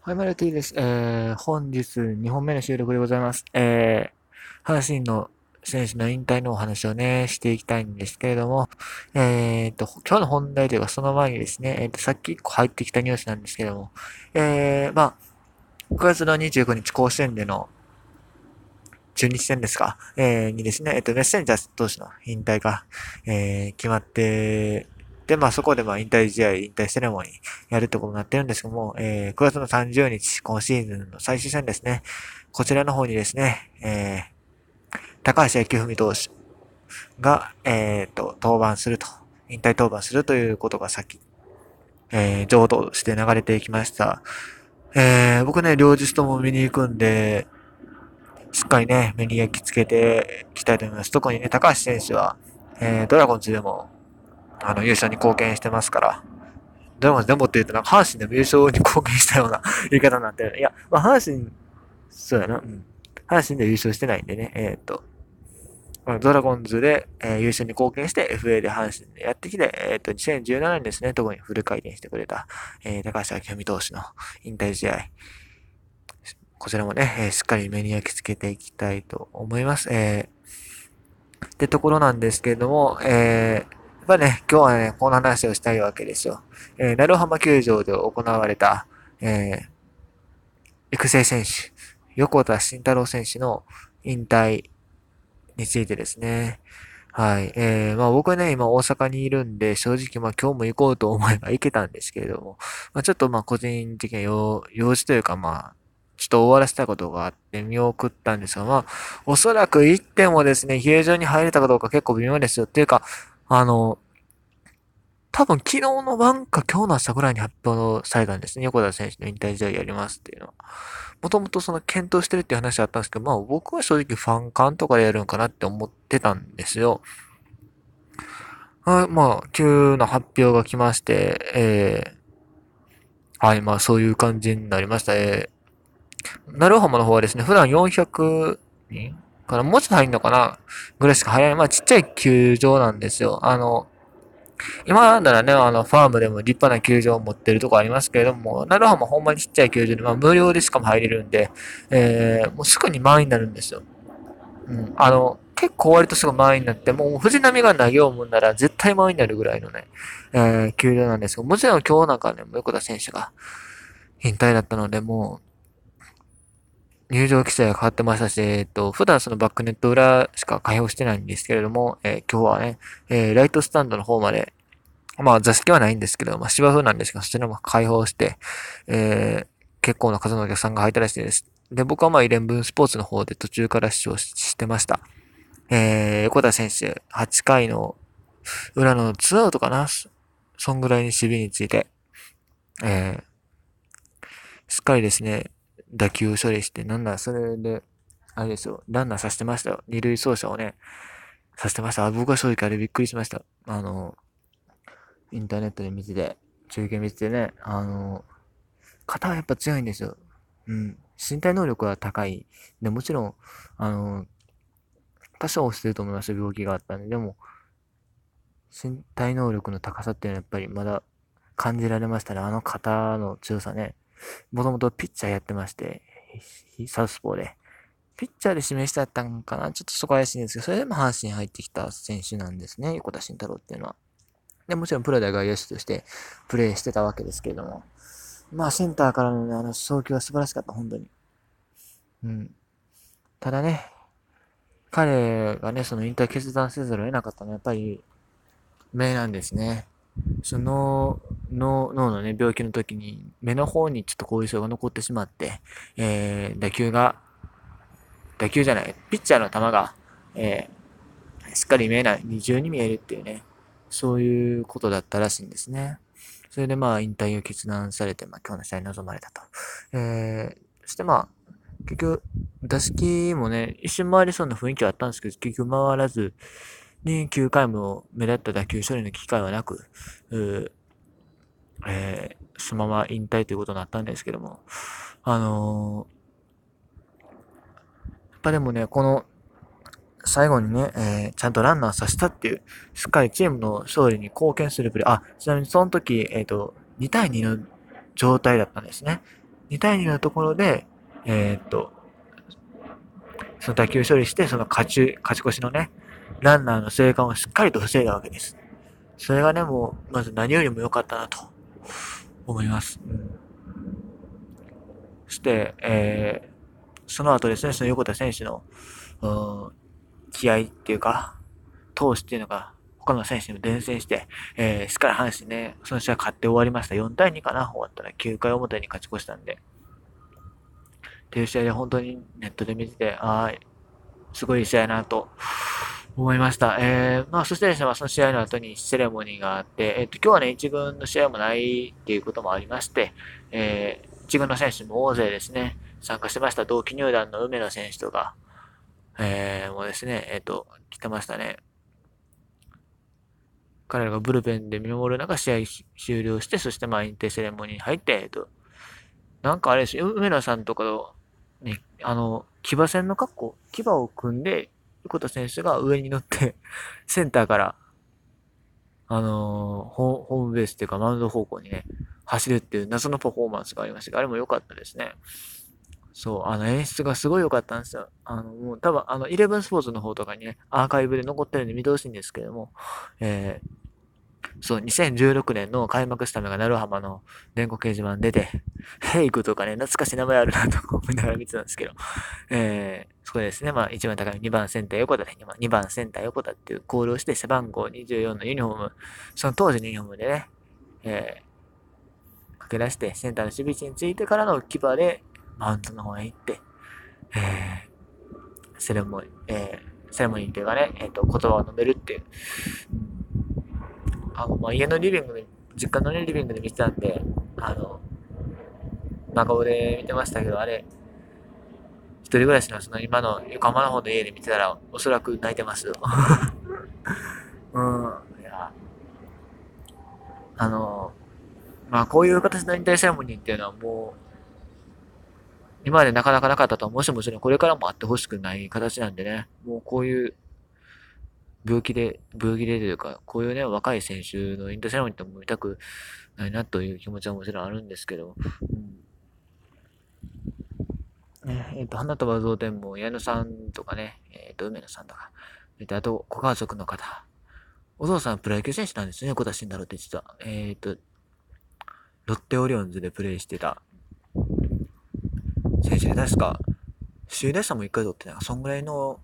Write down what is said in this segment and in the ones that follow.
はい、マルティです。えー、本日2本目の収録でございます。えー、阪神の選手の引退のお話をね、していきたいんですけれども、えーと、今日の本題というかその前にですね、えーと、さっき入ってきたニュースなんですけども、えー、まあ、9月の25日甲子園での中日戦ですか、えー、にですね、えっ、ー、と、メッセンジャー投手の引退が、えー、決まってで、まあそこでまあ引退試合、引退セレモニーやるってことになってるんですけども、えー、9月の30日、今シーズンの最終戦ですね。こちらの方にですね、えー、高橋幸文投手が、えっ、ー、と、登板すると、引退登板するということがさっき、えー、情報として流れていきました。えー、僕ね、両日とも見に行くんで、しっかりね、目に焼き付けていきたいと思います。特にね、高橋選手は、えー、ドラゴンズでもあの、優勝に貢献してますから。でも、でもって言うと、なんか、阪神でも優勝に貢献したような 言い方になってる。いや、まあ、阪神、そうやな、うん。阪神で優勝してないんでね、えー、っと、ドラゴンズで、えー、優勝に貢献して FA で阪神でやってきて、えっ、と、2017年ですね、特にフル回転してくれた、えー、高橋明文投手の引退試合。こちらもね、え、しっかり目に焼き付けていきたいと思います。えー、ってところなんですけれども、えー、ぱね、今日はね、この話をしたいわけですよ。えー、鳴浜球場で行われた、えー、育成選手、横田慎太郎選手の引退についてですね。はい。えー、まあ僕ね、今大阪にいるんで、正直まあ今日も行こうと思えば行けたんですけれども、まあちょっとまあ個人的な用用事というかまあ、ちょっと終わらせたことがあって見送ったんですが、まあ、おそらく行ってもですね、比叡場に入れたかどうか結構微妙ですよ。っていうか、あの、多分昨日の晩か今日の朝ぐらいに発表されたんですね。横田選手の引退試合やりますっていうのは。もともとその検討してるっていう話あったんですけど、まあ僕は正直ファンカンとかでやるんかなって思ってたんですよ。あまあ、急な発表が来まして、えー、はい、まあそういう感じになりました。えー、なるほどの方はですね、普段400人からもうちょっと入るのかなぐらいしか入らない。まあちっちゃい球場なんですよ。あの、今ならね、あの、ファームでも立派な球場を持ってるとこありますけれども、なるほどほんまにちっちゃい球場で、まあ無料でしかも入れるんで、えー、もうすぐに満員になるんですよ。うん。あの、結構割とすぐ満員になって、もう藤波が投げようもんなら絶対満員になるぐらいのね、えー、球場なんですけど、もちろん今日なんかね、横田選手が引退だったので、もう、入場規制が変わってましたし、えっと、普段そのバックネット裏しか開放してないんですけれども、えー、今日はね、えー、ライトスタンドの方まで、まあ座敷はないんですけど、まあ芝生なんですが、そちらも開放して、えー、結構な数のお客さんが入ったらしいです。で、僕はまあ、イレンブンスポーツの方で途中から視聴してました。えー、横田選手、8回の裏の2アウトかな？そんぐらいに守備について、えー、しっかりですね、打球処理して、なんだ、それで、あれですよ、ランナーさせてましたよ。二塁走者をね、させてました。僕は正直あれびっくりしました。あの、インターネットで見てて、中継見ててね、あの、肩はやっぱ強いんですよ。うん。身体能力は高い。で、もちろん、あの、多少押してると思います病気があったんで。でも、身体能力の高さっていうのはやっぱりまだ感じられましたね。あの肩の強さね。もともとピッチャーやってまして、サウスポーで。ピッチャーで指名してあったんかな？ちょっとそこ怪しいんですけど、それでも阪神入ってきた選手なんですね。横田慎太郎っていうのは。で、もちろんプロで外野手としてプレーしてたわけですけれども。まあ、センターからのね、あの、送球は素晴らしかった、本当に。うん。ただね、彼がね、その引退決断せざるを得なかったのは、やっぱり、目なんですね。その脳のね、病気の時に目の方にちょっと後遺症が残ってしまって、えー、打球が、打球じゃない、ピッチャーの球が、えー、しっかり見えない、二重に見えるっていうね、そういうことだったらしいんですね。それでまあ引退を決断されて、まあ今日の試合に臨まれたと。えー、そしてまあ、結局、打席もね、一瞬回りそうな雰囲気はあったんですけど、結局回らず、に9回も目立った打球処理の機会はなく、えー、そのまま引退ということになったんですけども、あのー、やっぱでもね、この、最後にね、えー、ちゃんとランナーさせたっていう、しっかりチームの勝利に貢献するプレー。あ、ちなみにその時、えっ、ー、と、2対2の状態だったんですね。2対2のところで、えー、っと、その打球処理して、その勝ち、勝ち越しのね、ランナーの生還をしっかりと防いだわけです。それがね、もう、まず何よりも良かったなと思います。うん、そして、えー、その後ですね、その横田選手の、うん、気合っていうか、投手っていうのが、他の選手にも伝染して、えー、しっかり阪神ね、その試合勝って終わりました。4対2かな終わったら9回表に勝ち越したんで。っていう試合で本当にネットで見てて、ああ、すごい試合なと思いました。えー、まあ、そしてですね、まあ、その試合の後にセレモニーがあって、えっ、ー、と、今日はね、一軍の試合もないっていうこともありまして、えー、一軍の選手も大勢ですね、参加してました。同期入団の梅野選手とか、えー、もうですね、えっ、ー、と、来てましたね。彼らがブルペンで見守る中、試合終了して、そしてまあ、インテセレモニーに入って、えっと、なんかあれですよ、梅野さんとかね、あの、騎馬戦の格好、騎馬を組んで、横田選手が上に乗って センターから、あのー、ホームベースっていうかマウンド方向にね、走るっていう謎のパフォーマンスがありましたが、あれも良かったですね。そう、あの演出がすごい良かったんですよ。あの、もう多分、あの、イレブンスポーツの方とかにね、アーカイブで残ってるんで見てほしいんですけども、えー、そう、2016年の開幕したのが、なる浜の電光掲示板出て、ヘイクとかね、懐かしい名前あるなと思いながら見てたんですけど、えー、そこでですね、まあ、一番高い2番センター横田で、2番センター横田っていうコールをして、背番号24のユニフォーム、その当時のユニフォームでね、えー、駆け出して、センターの守備位置についてからの牙で、マウントの方へ行って、えー、セレモニー、えー、セレモニーっていうかね、えっ、ー、と、言葉を述べるっていう、あの、まあ、家のリビングで、実家のね、リビングで見てたんで、あの、真顔で見てましたけど、あれ、一人暮らしのその今の横浜の方の家で見てたら、おそらく泣いてますよ。うん、いや、あの、まあこういう形の引退セレモニーっていうのはもう、今までなかなかなかったとは、もしもちろんこれからもあってほしくない形なんでね、もうこういう病気で、病気でというか、こういうね、若い選手のインターセレモニーっても見たくないなという気持ちはもちろんあるんですけど、うん。えっ、ー、と、花束贈呈も矢野さんとかね、えっ、ー、と、梅野さんとか、えっ、ー、と、あと、ご家族の方。お父さんプロ野球選手なんですね、小田慎太郎って実は。えっ、と、ロッテオリオンズでプレイしてた選手で、確か、首位打者も一回取ってたそんぐらいの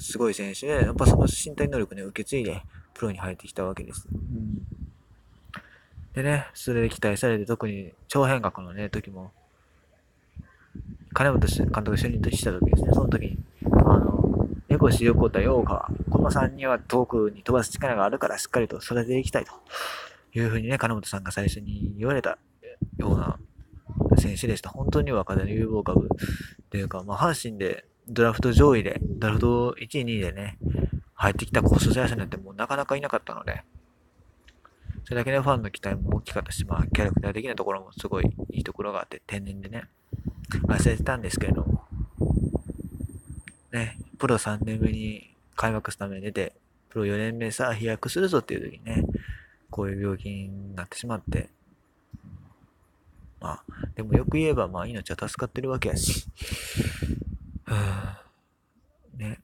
すごい選手で、やっぱその身体能力ね、受け継いで、プロに入ってきたわけです。うん、でね、それで期待されて、特に長編学のね、時も、金本監督就任とした時ですね、その時に、あの、猫越横田陽川、この3人は遠くに飛ばす力があるからしっかりと育てていきたいというふうにね、金本さんが最初に言われたような選手でした。本当に若手の有望株というか、まあ、阪神でドラフト上位で、ドラフト1位、2位でね、入ってきたコストジャーなんてもうなかなかいなかったので、それだけでファンの期待も大きかったし、まあ、キャラクター的なところもすごいいいところがあって、天然でね、忘れてたんですけれども、ね、プロ3年目に開幕スタメン出て、プロ4年目さ飛躍するぞっていう時にね、こういう病気になってしまって、まあ、でもよく言えば、まあ命は助かってるわけやし、ね。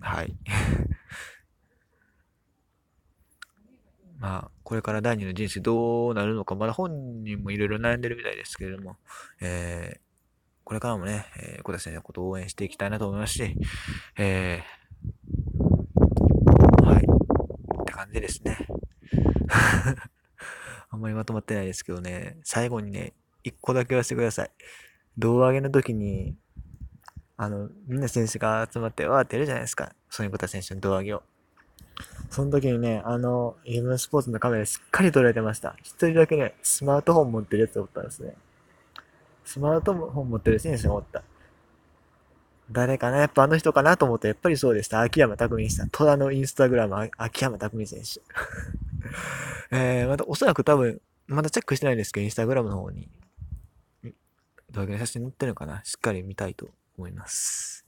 はい。まあ、これから第二の人生どうなるのか、まだ本人もいろいろ悩んでるみたいですけれども、えー、これからもね、えー、小田先生のことを応援していきたいなと思いますし、えー、はい。って感じですね。あんまりまとまってないですけどね、最後にね、一個だけ言わせてください。胴上げの時に、あの、みんな選手が集まってわーってやるじゃないですか。そういうこと選手の胴上げを。その時にね、あの、イブンスポーツのカメラしっかり撮られてました。一人だけね、スマートフォン持ってるやつがおったんですね。スマートフォン持ってる選手がおった。誰かな？やっぱあの人かなと思った、やっぱりそうでした。秋山匠さん。戸田のインスタグラム、秋山匠選手。えー、また、おそらく多分、まだチェックしてないんですけど、インスタグラムの方に動画の写真載ってるのかな？しっかり見たいと思います。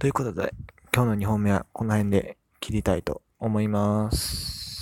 ということで、今日の2本目はこの辺で切りたいと思います。